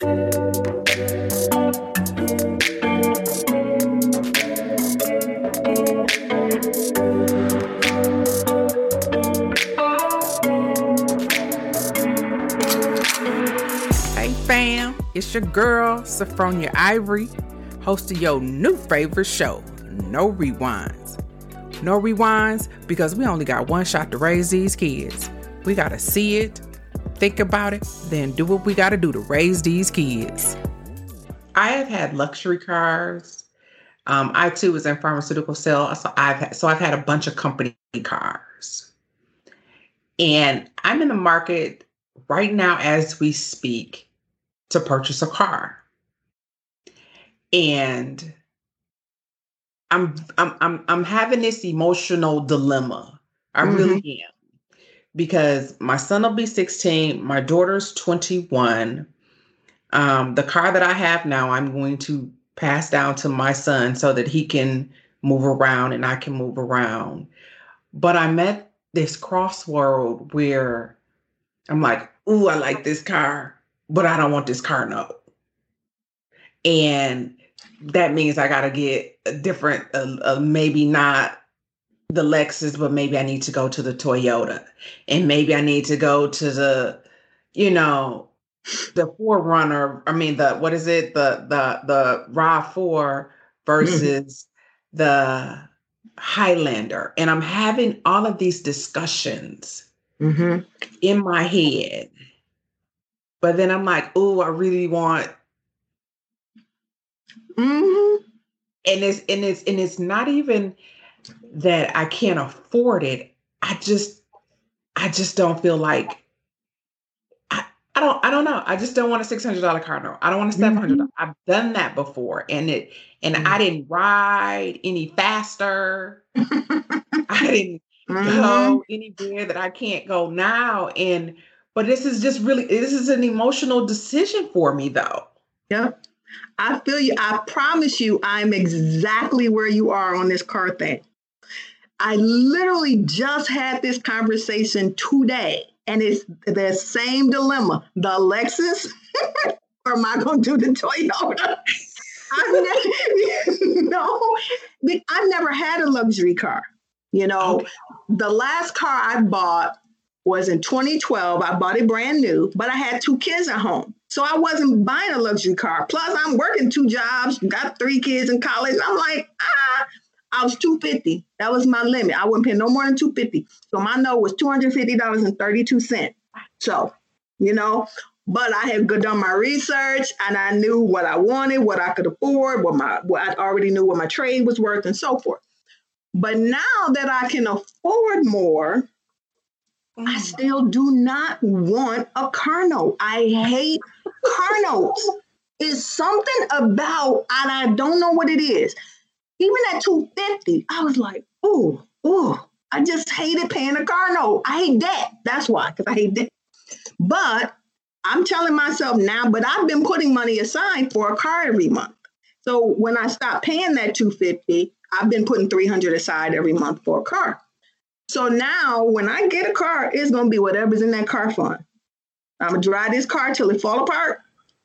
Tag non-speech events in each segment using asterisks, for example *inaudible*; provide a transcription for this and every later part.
Hey fam, it's your girl, Sophronia Ivory, host of your new favorite show, No Rewinds. No Rewinds because we only got one shot to raise these kids. We gotta see it, think about it, then do what we gotta do to raise these kids. I have had luxury cars. Um, I too was in pharmaceutical sales, so I've had, so I've had a bunch of company cars, and I'm in the market right now as we speak to purchase a car. And I'm I'm I'm I'm having this emotional dilemma. I Mhm. really am. Because my son will be 16, my daughter's 21. Um, the car that I have now, I'm going to pass down to my son so that he can move around and I can move around. But I'm at this crossroad where I'm like, ooh, I like this car, but I don't want this car no. And that means I got to get a different, uh, uh, maybe not the Lexus, but maybe I need to go to the Toyota. And maybe I need to go to the, you know, the 4Runner. I mean, the, what is it? The, the, the RAV4 versus the Highlander. And I'm having all of these discussions Mm-hmm. in my head. But then I'm like, oh, I really want Mm-hmm. and it's and it's and it's not even that I can't afford it. I just I just don't feel like I, I don't I don't know. I just don't want a six hundred dollar car no. I don't want a seven hundred. Mhm. I've done that before and it and Mhm. I didn't ride any faster. *laughs* I didn't Mm-hmm. go anywhere that I can't go now. And but this is just really this is an emotional decision for me though. Yep. I feel you. I promise you, I'm exactly where you are on this car thing. I literally just had this conversation today, and it's the same dilemma. The Lexus, *laughs* or am I going to do the Toyota? I've never, *laughs* no, I've never had a luxury car. You know, Okay. the last car I bought was in 2012. I bought it brand new, but I had two kids at home. So I wasn't buying a luxury car. Plus, I'm working two jobs, got three kids in college. I'm like, ah, I was 250. That was my limit. I wouldn't pay no more than 250. So my note was $250.32. So, you know, but I had done my research and I knew what I wanted, what I could afford, what my what I already knew what my trade was worth and so forth. But now that I can afford more, I mm. still do not want a car note. I hate car notes. It's something about, and I don't know what it is. Even at 250, I was like, ooh, ooh, I just hated paying a car note. I hate debt. That's why, because I hate debt. But I'm telling myself now, but I've been putting money aside for a car every month. So when I stop paying that 250, I've been putting 300 aside every month for a car. So now when I get a car, it's gonna be whatever's in that car fund. I'm gonna drive this car till it fall apart,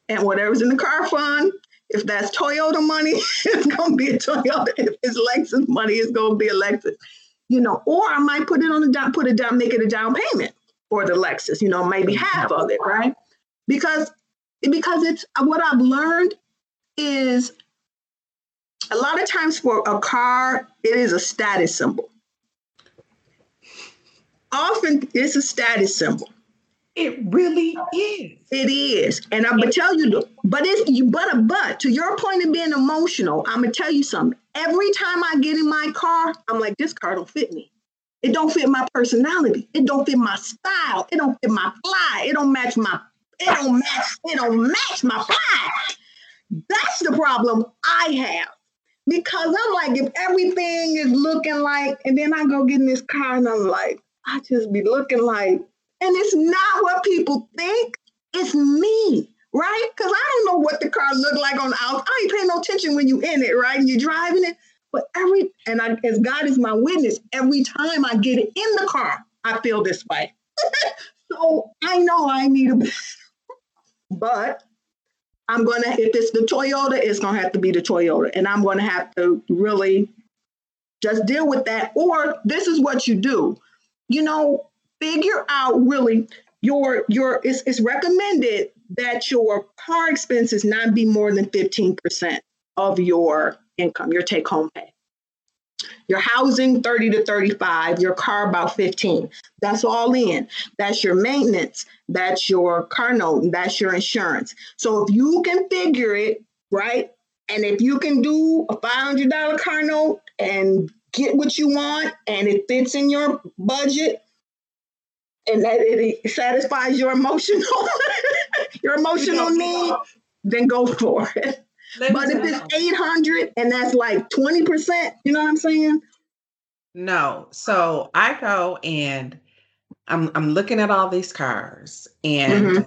and whatever's in the car fund, if that's Toyota money, *laughs* it's gonna be a Toyota. If it's Lexus money, it's gonna be a Lexus. You know, or I might put it on the down, put it down, make it a down payment for the Lexus. You know, maybe mm-hmm. half of it, right? Because because it's what I've learned is a lot of times for a car, it is a status symbol often it's a status symbol. It really is. It is, and I'm gonna tell you, but it's you. But a but to your point of being emotional, I'm gonna tell you something. Every time I get in my car, I'm like, this car don't fit me. It don't fit my personality. It don't fit my style. It don't fit my fly. It don't match my. It don't match. It don't match my fly. That's the problem I have. Because I'm like, if everything is looking like, and then I go get in this car and I'm like, I just be looking like, and it's not what people think. It's me, right? Because I don't know what the car look like on the outside. I ain't paying no attention when you in it, right? And you're driving it. But every and I, as God is my witness, every time I get in the car, I feel this way. *laughs* so I know I need a, *laughs* but I'm gonna if it's the Toyota, it's gonna have to be the Toyota, and I'm gonna have to really just deal with that. Or this is what you do, you know, figure out really your your it's, it's recommended that your car expenses not be more than 15% of your income, your take home pay. Your housing 30 to 35, your car about 15. That's all in. That's your maintenance, that's your car note, that's your insurance. So if you can figure it, right? And if you can do a $500 car note and get what you want and it fits in your budget and that it satisfies your emotional *laughs* your emotional need, then go for it. but if it's 800 and that's like 20%, you know what I'm saying? No. So I go and I'm I'm looking at all these cars and mm-hmm.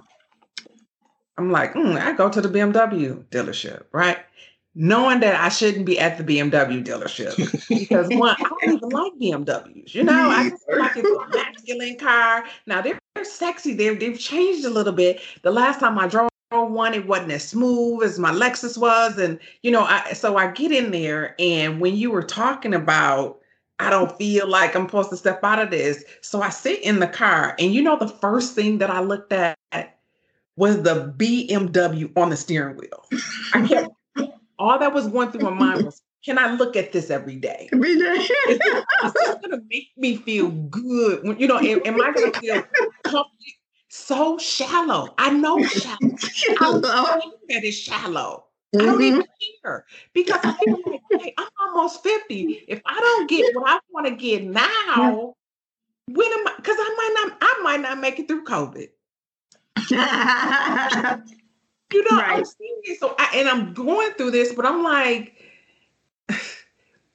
I'm like, mm, I go to the BMW dealership, right? Knowing that I shouldn't be at the BMW dealership because one, I don't even like BMWs. You know, I just like it's a masculine car. Now they're, they're sexy. They've they've changed a little bit. The last time I drove one it wasn't as smooth as my lexus was and you know i so i get in there and when you were talking about i don't feel like i'm supposed to step out of this so i sit in the car and you know the first thing that i looked at was the bmw on the steering wheel i kept all that was going through my mind *laughs* was can I look at this every day? Every day. it's, it's going to make me feel good. You know, am, am I going to feel so shallow. I know shallow. *laughs* I know that it's shallow. Mm-hmm. I don't even mm-hmm. care because I feel like, hey, I'm almost 50. If I don't get what I want to get now, when am I? Because I might not, I might not make it through COVID. *laughs* you know, right. I'm serious. So, I, and I'm going through this, but I'm like, *sighs*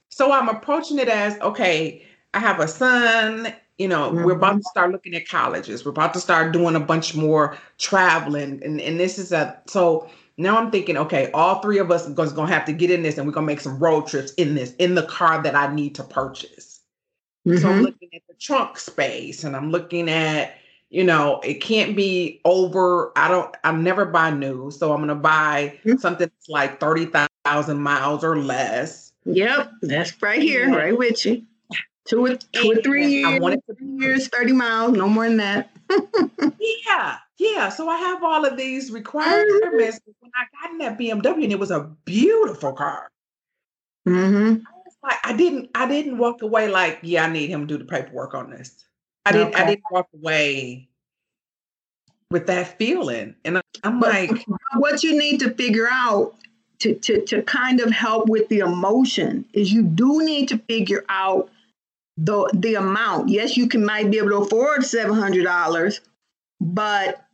so I'm approaching it as okay. I have a son you know mm-hmm. we're about to mm-hmm. start looking at colleges we're about to start doing a bunch more traveling and, and this is a so now i'm thinking okay all three of us are going to have to get in this and we're going to make some road trips in this in the car that i need to purchase mm-hmm. so i'm mm-hmm. looking at the trunk space and i'm looking at you know it can't be over i don't i never buy new so i'm going to buy mm-hmm. something that's like 30,000 miles or less yep that's right here yeah. right with you Two or, two or three years. I wanted to be years, 30 miles, no more than that. *laughs* yeah, yeah. So I have all of these requirements. when I got in that BMW, and it was a beautiful car. Mm-hmm. I, like, I didn't I didn't walk away like, yeah, I need him to do the paperwork on this. I didn't okay. I didn't walk away with that feeling. And I'm but like what you need to figure out to, to to kind of help with the emotion is you do need to figure out the the amount. Yes, you can might be able to afford seven hundred dollars, but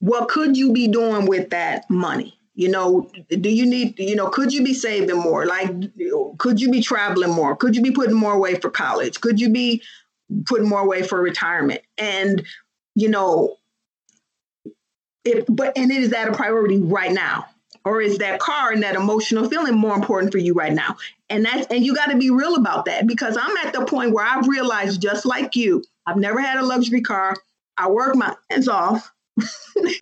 what could you be doing with that money? You know, do you need, you know, could you be saving more? Like, could you be traveling more? Could you be putting more away for college? Could you be putting more away for retirement? And, you know, if, but, and it is that a priority right now? Or is that car and that emotional feeling more important for you right now? And that's and you got to be real about that because I'm at the point where I've realized just like you, I've never had a luxury car. I work my hands off. *laughs* and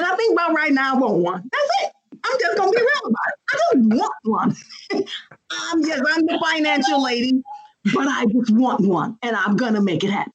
I think about right now I want one. That's it. I'm just gonna be real about it. I don't want one. *laughs* I'm just I'm the financial lady, but I just want one and I'm gonna make it happen.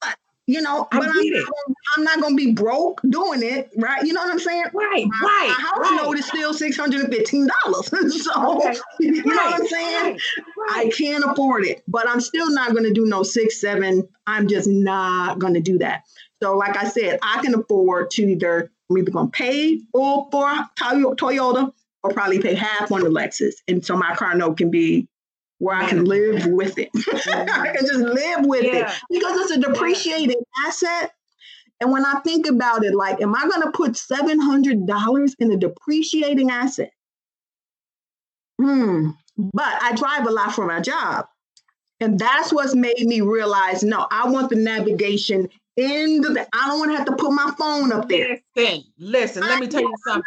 But you know, I but I'm not, gonna, I'm not, gonna be broke doing it, right? You know what I'm saying? Right, my, right. My house right. note is still six hundred and fifteen dollars. *laughs* so okay. *laughs* you know right, what I'm saying? Right, I can't afford it, but I'm still not gonna do no six, seven. I'm just not gonna do that. So, like I said, I can afford to either I'm either gonna pay full for Toyota or probably pay half on the Lexus, and so my car note can be where I can live with it. *laughs* I can just live with yeah. it because it's a depreciated yeah. asset. And when I think about it, like, am I going to put $700 in a depreciating asset? Hmm. But I drive a lot for my job. And that's what's made me realize no, I want the navigation in the I don't want to have to put my phone up there. Listen, listen, let me tell you something.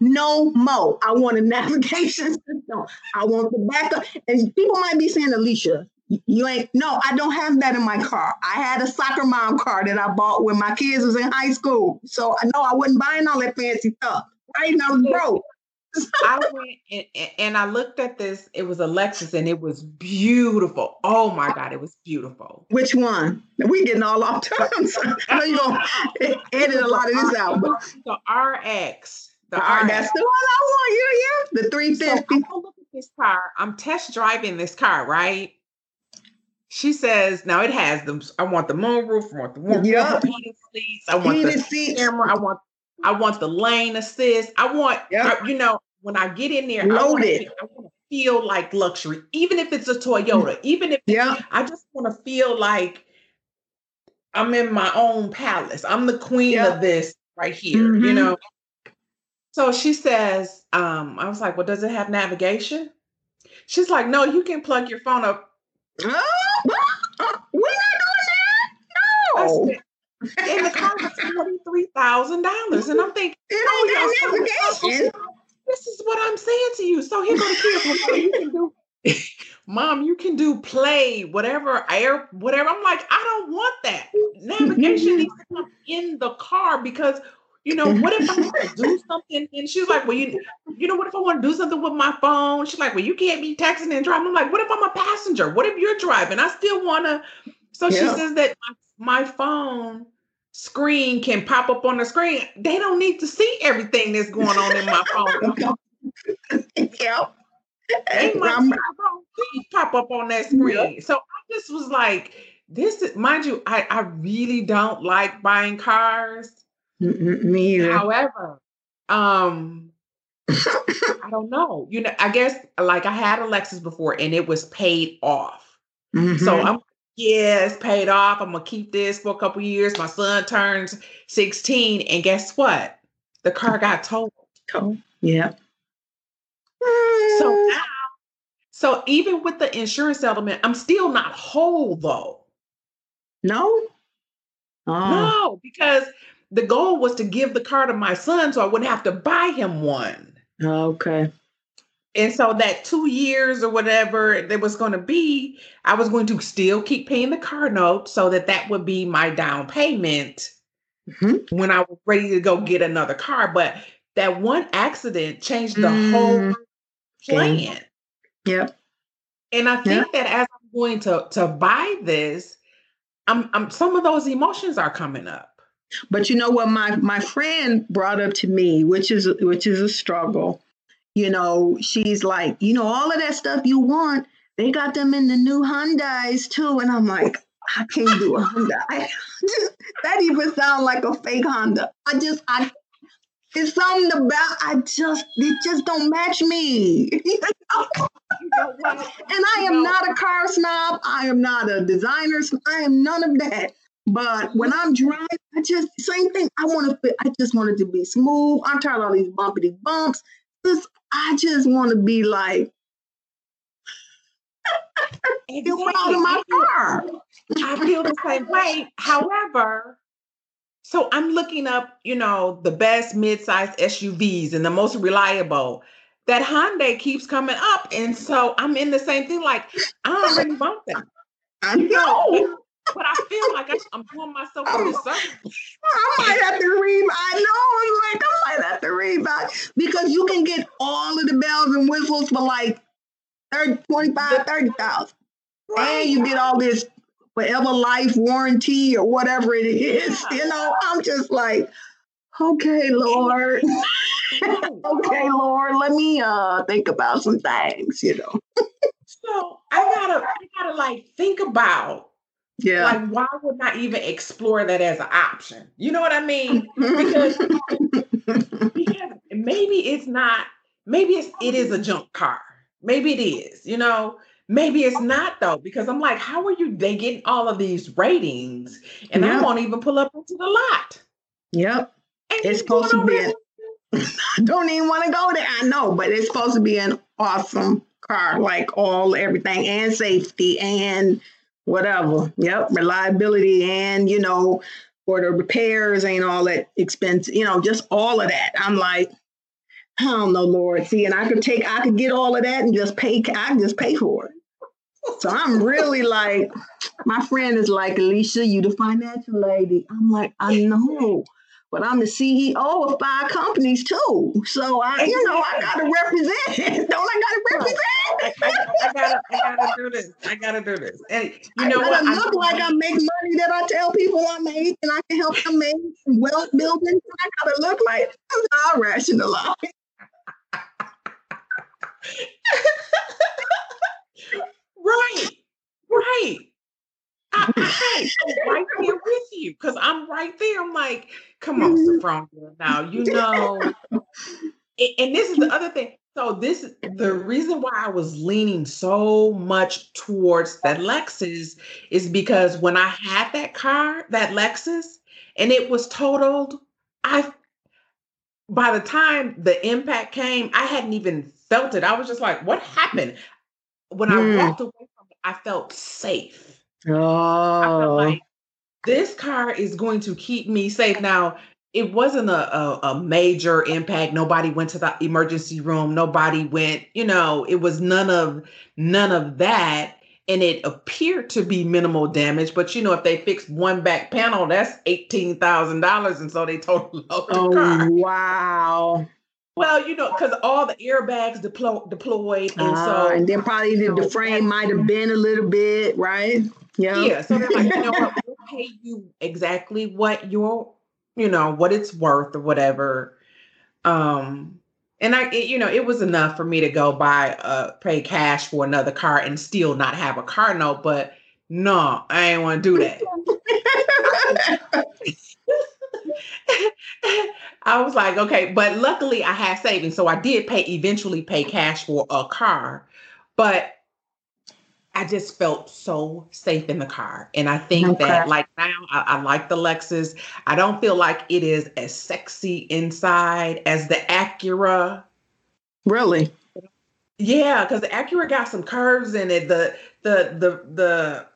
No more. I want a navigation *laughs* system. I want the backup. And people might be saying, Alicia, You ain't no, I don't have that in my car. I had a soccer mom car that I bought when my kids was in high school. So I know I wasn't buying all that fancy stuff. Right? Was broke. I went and, and, I looked at this. It was a Lexus and it was beautiful. Oh my God, it was beautiful. Which one? We getting all off *laughs* terms. I know you're to edit a lot of this out. But. The RX. The, the RX. That's the one I want. You, yeah. The 350. So look at this car. I'm test driving this car, right? She says, now it has them. I want the moonroof. I want the warm yep. heated seats. I want heated the seats. camera. I want I want the lane assist. I want, yep. I, you know, when I get in there, loaded. I want to feel like luxury, even if it's a Toyota, even if yeah. I just want to feel like I'm in my own palace. I'm the queen yep. of this right here, mm-hmm. you know. So she says, um, I was like, Well, does it have navigation? She's like, No, you can plug your phone up. Oh, we're not doing that. No. Said, and the car was forty three thousand dollars, and I'm thinking, oh, navigation. This is what I'm saying to you. So here go the kids. you can do, *laughs* Mom, you can do play, whatever air, whatever. I'm like, I don't want that. Navigation needs to come in the car because you know, what if I want to *laughs* do something? And she's like, Well, you you know, what if I want to do something with my phone? She's like, Well, you can't be texting and driving. I'm like, what if I'm a passenger? What if you're driving? I still wanna. So yeah. she says that my, my phone screen can pop up on the screen, they don't need to see everything that's going on in my phone. *laughs* yep. They might pop up on that screen. Yep. So I just was like, this is mind you, I, I really don't like buying cars. Me either. However, um I don't know. You know, I guess like I had a Lexus before and it was paid off. Mm-hmm. So I'm yeah, it's paid off. I'm gonna keep this for a couple years. My son turns 16, and guess what? The car got totaled. Oh, yeah. So now, so even with the insurance settlement, I'm still not whole though. No. Oh. No, because the goal was to give the car to my son so I wouldn't have to buy him one. Okay. And so that two years or whatever there was going to be, I was going to still keep paying the car note so that that would be my down payment mm-hmm. when I was ready to go get another car. But that one accident changed the mm-hmm. whole plan. Yep. And I think yep. that as I'm going to to buy this, I'm, I'm some of those emotions are coming up. But you know what my my friend brought up to me, which is which is a struggle you know, she's like, you know, all of that stuff you want, they got them in the new Hyundais too. And I'm like, I can't do a Hyundai. *laughs* that even sounds like a fake Honda. I just, I, it's something about, I just, it just don't match me. *laughs* and I am not a car snob. I am not a designer. I am none of that. But when I'm driving, I just same thing. I want to. Fit, I just want it to be smooth. I'm tired of all these bumpity bumps. I just want to be like, exactly. get out of my car. I feel the same way. However, so I'm looking up, you know, the best mid-sized SUVs and the most reliable. That Hyundai keeps coming up, and so I'm in the same thing. Like I don't really want them. I know but I feel like I, am doing myself a disservice. I might have to read. I know. I'm like, I might have to read back because you can get all of the bells and whistles for like 30, 25, 30,000. Right. And you get all this forever life warranty or whatever it is. You know, I'm just like, okay, Lord. *laughs* *laughs* okay, Lord, let me uh think about some things, you know. so I gotta I gotta like think about yeah. Like, why would not even explore that as an option? You know what I mean? Because, *laughs* because maybe it's not, maybe it's it is a junk car. Maybe it is, you know. Maybe it's not though, because I'm like, how are you they getting all of these ratings? And I won't even pull up into the lot. Yep. And it's supposed to be I *laughs* don't even want to go there. I know, but it's supposed to be an awesome car, like all everything and safety and whatever. Yep, reliability and you know, for the repairs ain't all that expensive. You know, just all of that. I'm like, I don't know, Lord. See, and I could take, I could get all of that and just pay. I just pay for it. So I'm really like, my friend is like, Alicia, you the financial lady. I'm like, I know, but I'm the CEO of five companies too. So I, you know, I gotta represent. *laughs* Don't I gotta represent? I, I, I, gotta, I gotta do this. I gotta do this. And you know I what? gotta look like I make money that I tell people I make, and I can help them make wealth building. I gotta look like I'm not rationalize. *laughs* right, right. I, I, *laughs* I'm right there with you because I'm right there. I'm like, come on, Sophronia. Now you know. and, this is the other thing. So this the reason why I was leaning so much towards that Lexus is because when I had that car, that Lexus, and it was totaled, I by the time the impact came, I hadn't even felt it. I was just like, what happened? When I Hmm. walked away from it, I felt safe. Oh, like this car is going to keep me safe. Now, it wasn't a, a, a major impact. Nobody went to the emergency room. Nobody went, you know, it was none of none of that. And it appeared to be minimal damage. But you know, if they fixed one back panel, that's eighteen thousand dollars. And so they totaled the oh car. wow. Well, you know, because all the airbags deplo- deployed. And Ah, so and then probably the, the frame might have been a little bit, right? Yeah. Yeah, so they're like, you know *laughs* what, we'll pay you exactly what your, you know, what it's worth or whatever. Um, and I, it, you know, it was enough for me to go buy, uh, pay cash for another car and still not have a car note. But no, I ain't want to do that. *laughs* I was like, okay, but luckily I had savings, so I did pay eventually pay cash for a car, but I just felt so safe in the car, and I think that like now I, I like the Lexus. I don't feel like it is as sexy inside as the Acura. really? Yeah, because the Acura got some curves in it. The the the the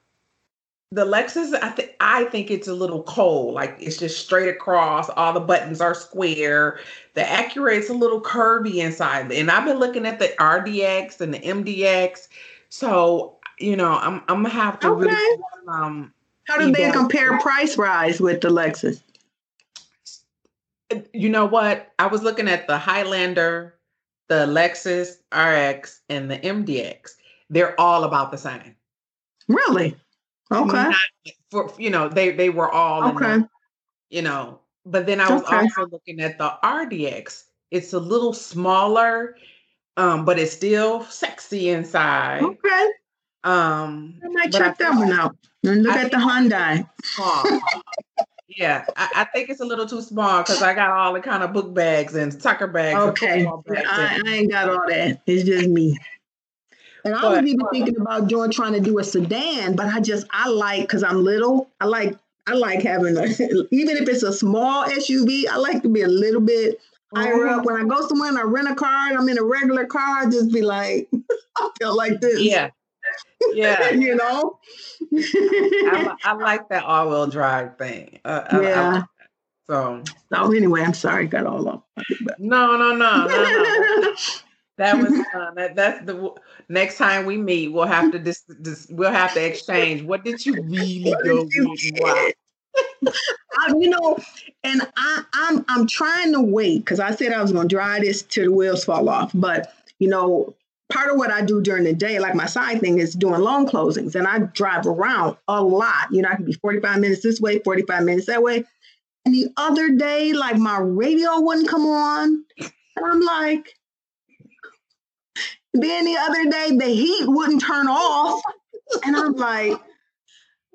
the Lexus, I think I think it's a little cold. Like it's just straight across. All the buttons are square. The Acura is a little curvy inside. And I've been looking at the RDX and the MDX. So you know, I'm I'm gonna have to Okay. really um How do they compare price rise with the Lexus? you know what? I was looking at the Highlander, the Lexus RX, and the MDX. They're all about the same. Really? Okay. Not for you know, they they were all in the- Okay. you know. But then I was Okay. also looking at the RDX. It's a little smaller, um, but it's still sexy inside. Okay. Um, I might but I check that one out. And look I at the Hyundai. small. yeah, I, I think it's a little too small because I got all the kind of book bags and tucker bags. Okay. bags I, I ain't got all that. It's just me. And I was even thinking about doing trying to do a sedan, but I just I like because I'm little. I like I like having a *laughs* even if it's a small SUV. I like to be a little bit higher up. When I go somewhere and I rent a car and I'm in a regular car, I just be like *laughs* I feel like this. Yeah, yeah. *laughs* you know. I, I like that all-wheel drive thing. Uh, I- I yeah. like. So So anyway, I'm sorry, I got all off. no, no, no, no, no. *laughs* That was fun. That, that's the next time we meet. We'll have to dis, dis, We'll have to exchange. What did you really go with? I, *laughs* you know, and I, I'm I'm trying to wait because I said I was going to drive this till the wheels fall off. But you know, part of what I do during the day, like my side thing, is doing loan closings, and I drive around a lot. You know, I can be 45 minutes this way, 45 minutes that way. And the other day, like my radio wouldn't come on, and I'm like. Then the other day, the heat wouldn't turn off, and I'm like,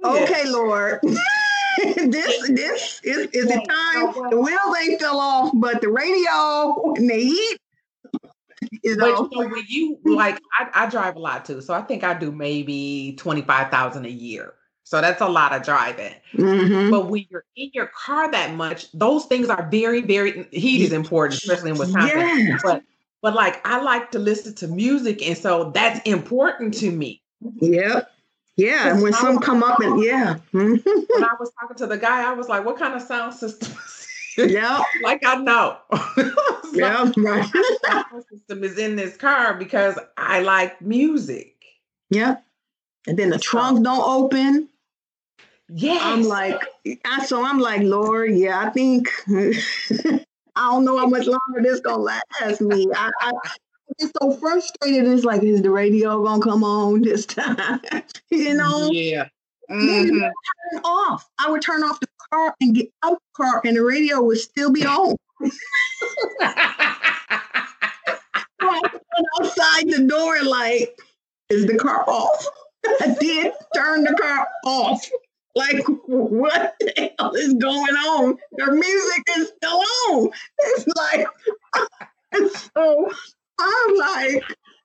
okay, Lord. *laughs* this this is, is the time. The wheels ain't fell off, but the radio and the heat, *laughs* you But know. you know, when you like, I, I drive a lot too, so I think I do maybe twenty five thousand a year. So that's a lot of driving. Mhm. But when you're in your car that much, those things are very, very heat is important, especially in Wisconsin. Yes. But but like I like to listen to music, and so that's important to me. Yep. Yeah. And when some come up and yeah. *laughs* When I was talking to the guy, I was like, "What kind of sound system?" Is it?" Yep. like I know. *laughs* yeah. Right. sound system is in this car because I like music. Yeah. and then the trunk don't open. Yeah, I'm like, I, so I'm like, Lord, yeah, I think *laughs* I don't know how much longer this gonna last me. I, I get so frustrated. It's like, is the radio gonna come on this time? *laughs* you know? Yeah. Mm-hmm. Turn off. I would turn off the car and get out the car, and the radio would still be on. *laughs* I went outside the door, like, is the car off? *laughs* I did turn the car off. Like, what the hell is going on? Their music is still on. It's like, *laughs* so I'm like,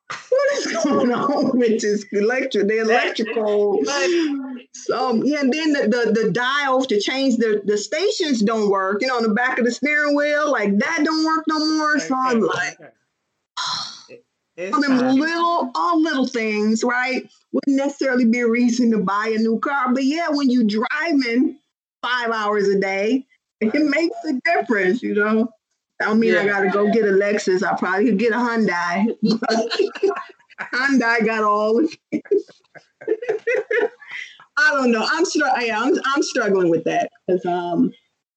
what is going on *laughs* with this electric, the electrical? So yeah, and then the, the, the dials to change the, the stations don't work. You know, on the back of the steering wheel, like that don't work no more. So I'm like, all *sighs* them little, all little things, right? Wouldn't necessarily be a reason to buy a new car, but yeah, when you driving five hours a day, *laughs* it makes a difference, you know. I don't mean yeah. I gotta go get a Lexus. I probably could get a Hyundai. *laughs* Hyundai got all of *laughs* I don't know. I'm str- yeah, I'm I'm struggling with that because um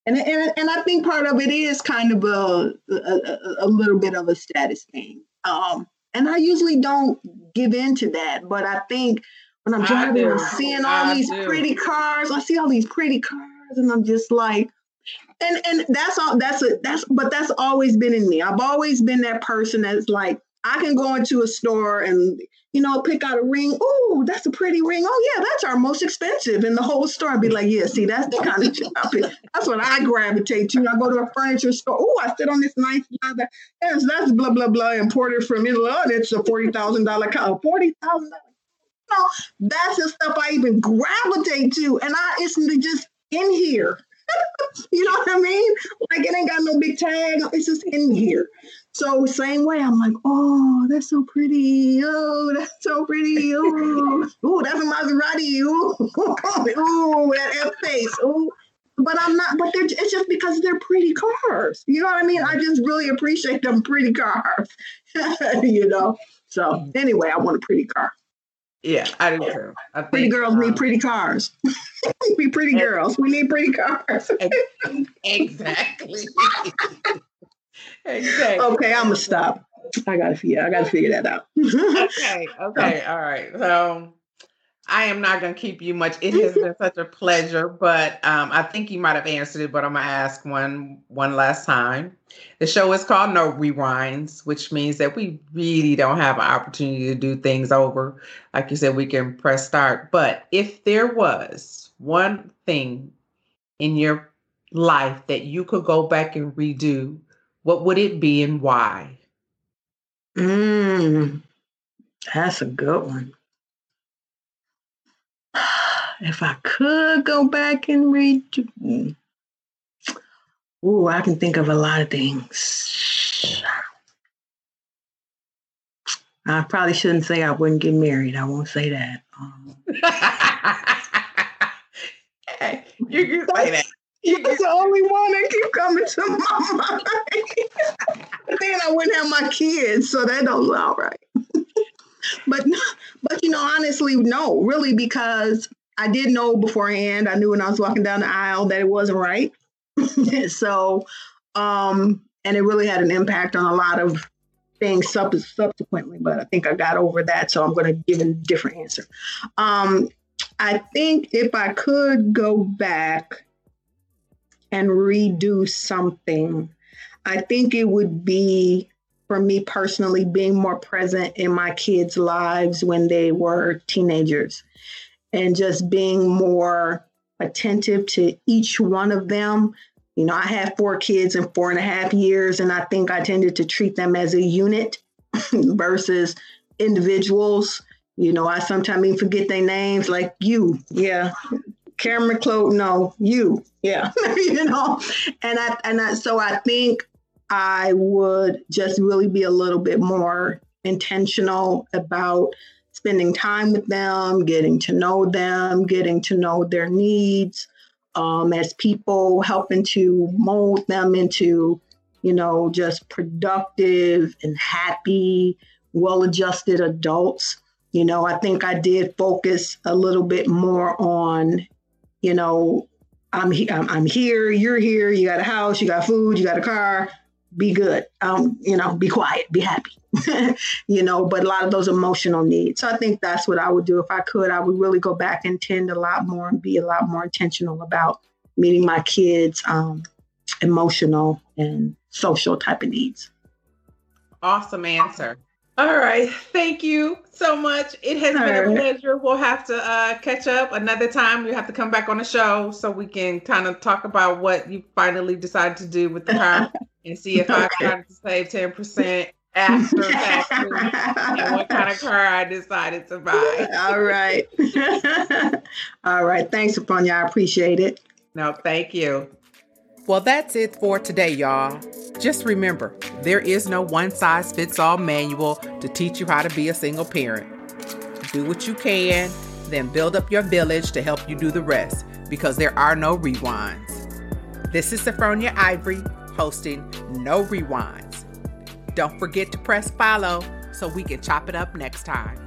and, and and I think part of it is kind of a a, a little bit of a status thing. Um and I usually don't give in to that, but I think when I'm driving and seeing all I these do. pretty cars, I see all these pretty cars, and I'm just like, and and that's all. That's a that's but that's always been in me. I've always been that person that's like, I can go into a store and you know, pick out a ring. Oh, that's a pretty ring. Oh, yeah, that's our most expensive in the whole store. I'd be like, yeah, see, that's the *laughs* kind of shopping. That's what I gravitate to. I go to a furniture store. Oh, I sit on this nice leather. Yes, that's blah, blah, blah, imported from Italy. Oh, it's a $40,000 car. $40,000. No, that's the stuff I even gravitate to. And I, it's just in here. *laughs* you know what I mean? Like it ain't got no big tag. It's just in here. So same way, I'm like, oh, that's so pretty. Oh, that's so pretty. Oh, oh that's a Maserati. Oh, *laughs* oh, that F face. Oh, but I'm not. But they're. It's just because they're pretty cars. You know what I mean? I just really appreciate them pretty cars. *laughs* you know. So anyway, I want a pretty car. Yeah, I do too. I think, pretty girls um, need pretty cars. *laughs* we pretty girls. We need pretty cars. exactly. *laughs* exactly. Okay, I'm gonna stop. I gotta figure. I gotta figure that out. *laughs* okay. Okay. All right. So I am not going to keep you much. It has been such a pleasure, but um, I think you might have answered it. But I'm going to ask one one last time. The show is called No Rewinds, which means that we really don't have an opportunity to do things over. Like you said, we can press start. But if there was one thing in your life that you could go back and redo, what would it be and why? Mm, that's a good one if I could go back and read, ooh, I can think of a lot of things. I probably shouldn't say I wouldn't get married. I won't say that. Um, *laughs* hey, you can say that. That's the only one that keep coming to my mind. *laughs* then I wouldn't have my kids, so that don't all right. *laughs* but but you know, honestly, no, really, because I did know beforehand. I knew when I was walking down the aisle that it wasn't right. *laughs* so, um, and it really had an impact on a lot of things sub- subsequently. But I think I got over that, so I'm going to give a different answer. Um, I think if I could go back and redo something, I think it would be for me personally being more present in my kids' lives when they were teenagers and just being more attentive to each one of them. You know, I have four kids in four and a half years, and I think I tended to treat them as a unit *laughs* versus individuals. You know, I sometimes even forget their names, like you, yeah. Cameron Claude, no, you, yeah, *laughs* you know, and I and I, so I think I would just really be a little bit more intentional about spending time with them, getting to know them, getting to know their needs um, as people, helping to mold them into, you know, just productive and happy, well adjusted adults. You know, I think I did focus a little bit more on, you know, I'm, he- I'm I'm here, you're here, you got a house, you got food, you got a car, be good. Um, you know, be quiet, be happy. *laughs* you know, but a lot of those emotional needs. So I think that's what I would do if I could. I would really go back and tend a lot more and be a lot more intentional about meeting my kids' um, emotional and social type of needs. Awesome answer. All right. Thank you so much. It has All been a pleasure. We'll have to uh, catch up another time. You have to come back on the show so we can kind of talk about what you finally decided to do with the *laughs* car and see if. I decided to save 10% after *laughs* taxes and what kind of car I decided to buy. All right. *laughs* All right. Thanks, Sophronia. I appreciate it. No, thank you. Well, that's it for today, y'all. Just remember, there is no one size fits all manual to teach you how to be a single parent. Do what you can, then build up your village to help you do the rest because there are no rewinds. This is Sophronia Ivory hosting No Rewinds. Don't forget to press follow so we can chop it up next time.